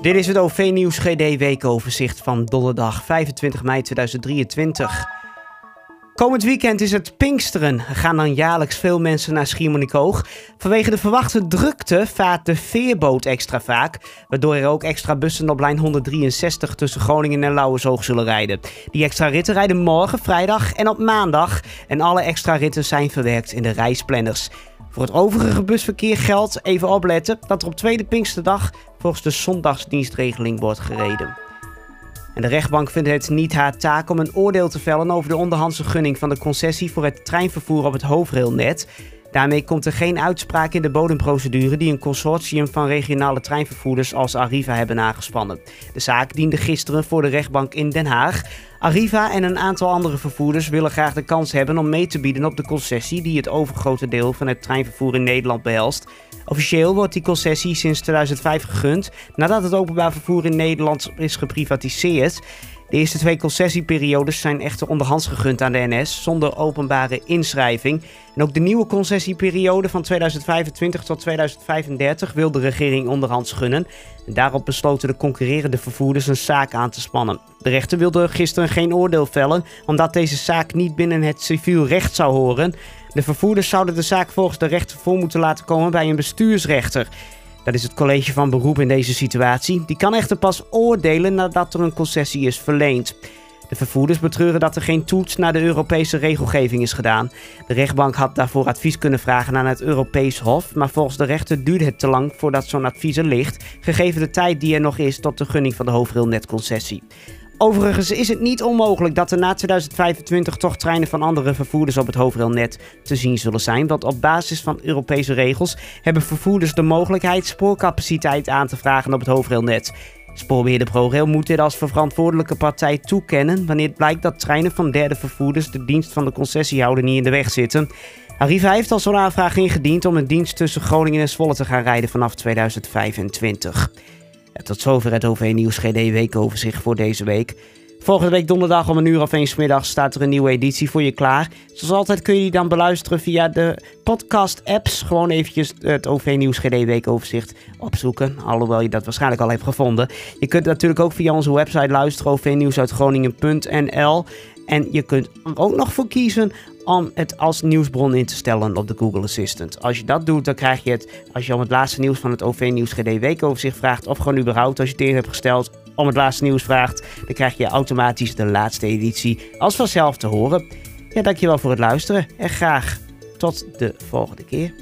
Dit is het OV Nieuws GD weekoverzicht van donderdag 25 mei 2023. Komend weekend is het Pinksteren. Er gaan dan jaarlijks veel mensen naar Schiermonnikoog. Vanwege de verwachte drukte vaart de veerboot extra vaak, waardoor er ook extra bussen op lijn 163 tussen Groningen en Lauwersoog zullen rijden. Die extra ritten rijden morgen, vrijdag en op maandag. En alle extra ritten zijn verwerkt in de reisplanners. Voor het overige busverkeer geldt, even opletten, dat er op tweede Pinksterdag volgens de zondagsdienstregeling wordt gereden. En de rechtbank vindt het niet haar taak om een oordeel te vellen over de onderhandse gunning van de concessie voor het treinvervoer op het hoofdrailnet. Daarmee komt er geen uitspraak in de bodemprocedure die een consortium van regionale treinvervoerders als Arriva hebben aangespannen. De zaak diende gisteren voor de rechtbank in Den Haag. Arriva en een aantal andere vervoerders willen graag de kans hebben om mee te bieden op de concessie die het overgrote deel van het treinvervoer in Nederland behelst. Officieel wordt die concessie sinds 2005 gegund nadat het openbaar vervoer in Nederland is geprivatiseerd. De eerste twee concessieperiodes zijn echter onderhands gegund aan de NS zonder openbare inschrijving. En ook de nieuwe concessieperiode van 2025 tot 2035 wil de regering onderhands gunnen. En daarop besloten de concurrerende vervoerders een zaak aan te spannen. De rechter wilde gisteren geen oordeel vellen, omdat deze zaak niet binnen het civiel recht zou horen. De vervoerders zouden de zaak volgens de rechter voor moeten laten komen bij een bestuursrechter. Dat is het college van beroep in deze situatie. Die kan echter pas oordelen nadat er een concessie is verleend. De vervoerders betreuren dat er geen toets naar de Europese regelgeving is gedaan. De rechtbank had daarvoor advies kunnen vragen aan het Europees Hof, maar volgens de rechter duurde het te lang voordat zo'n advies er ligt, gegeven de tijd die er nog is tot de gunning van de hoofdrailnetconcessie. Overigens is het niet onmogelijk dat er na 2025 toch treinen van andere vervoerders op het hoofdrailnet te zien zullen zijn. Want op basis van Europese regels hebben vervoerders de mogelijkheid spoorcapaciteit aan te vragen op het hoofdrailnet. Spoorbeheerder ProRail moet dit als verantwoordelijke partij toekennen wanneer het blijkt dat treinen van derde vervoerders de dienst van de concessiehouder niet in de weg zitten. Arriva heeft al zo'n aanvraag ingediend om een dienst tussen Groningen en Zwolle te gaan rijden vanaf 2025 tot zover het OV Nieuws GD weekoverzicht voor deze week. Volgende week donderdag om een uur of eens middag staat er een nieuwe editie voor je klaar. Zoals altijd kun je die dan beluisteren via de podcast-apps. Gewoon eventjes het OV Nieuws GD weekoverzicht opzoeken. Alhoewel je dat waarschijnlijk al hebt gevonden. Je kunt natuurlijk ook via onze website luisteren, ovnieuwsuitgroningen.nl. En je kunt er ook nog voor kiezen om het als nieuwsbron in te stellen op de Google Assistant. Als je dat doet, dan krijg je het, als je om het laatste nieuws van het OV Nieuws GD weekoverzicht vraagt, of gewoon überhaupt als je het in hebt gesteld om het laatste nieuws vraagt, dan krijg je automatisch de laatste editie als vanzelf te horen. Ja, dankjewel voor het luisteren en graag tot de volgende keer.